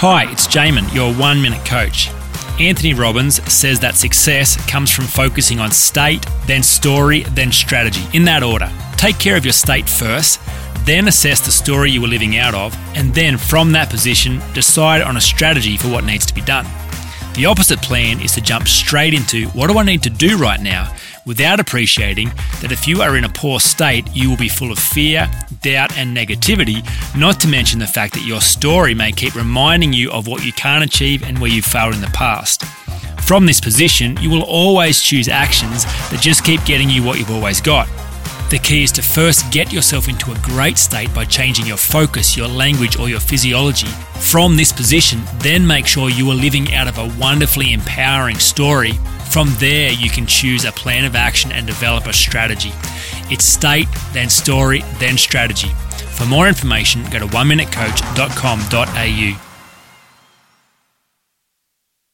Hi, it's Jamin, your one minute coach. Anthony Robbins says that success comes from focusing on state, then story, then strategy, in that order. Take care of your state first, then assess the story you are living out of, and then from that position, decide on a strategy for what needs to be done. The opposite plan is to jump straight into what do I need to do right now without appreciating that if you are in a poor state, you will be full of fear, doubt, and negativity, not to mention the fact that your story may keep reminding you of what you can't achieve and where you've failed in the past. From this position, you will always choose actions that just keep getting you what you've always got. The key is to first get yourself into a great state by changing your focus, your language, or your physiology. From this position, then make sure you are living out of a wonderfully empowering story. From there, you can choose a plan of action and develop a strategy. It's state, then story, then strategy. For more information, go to oneminutecoach.com.au.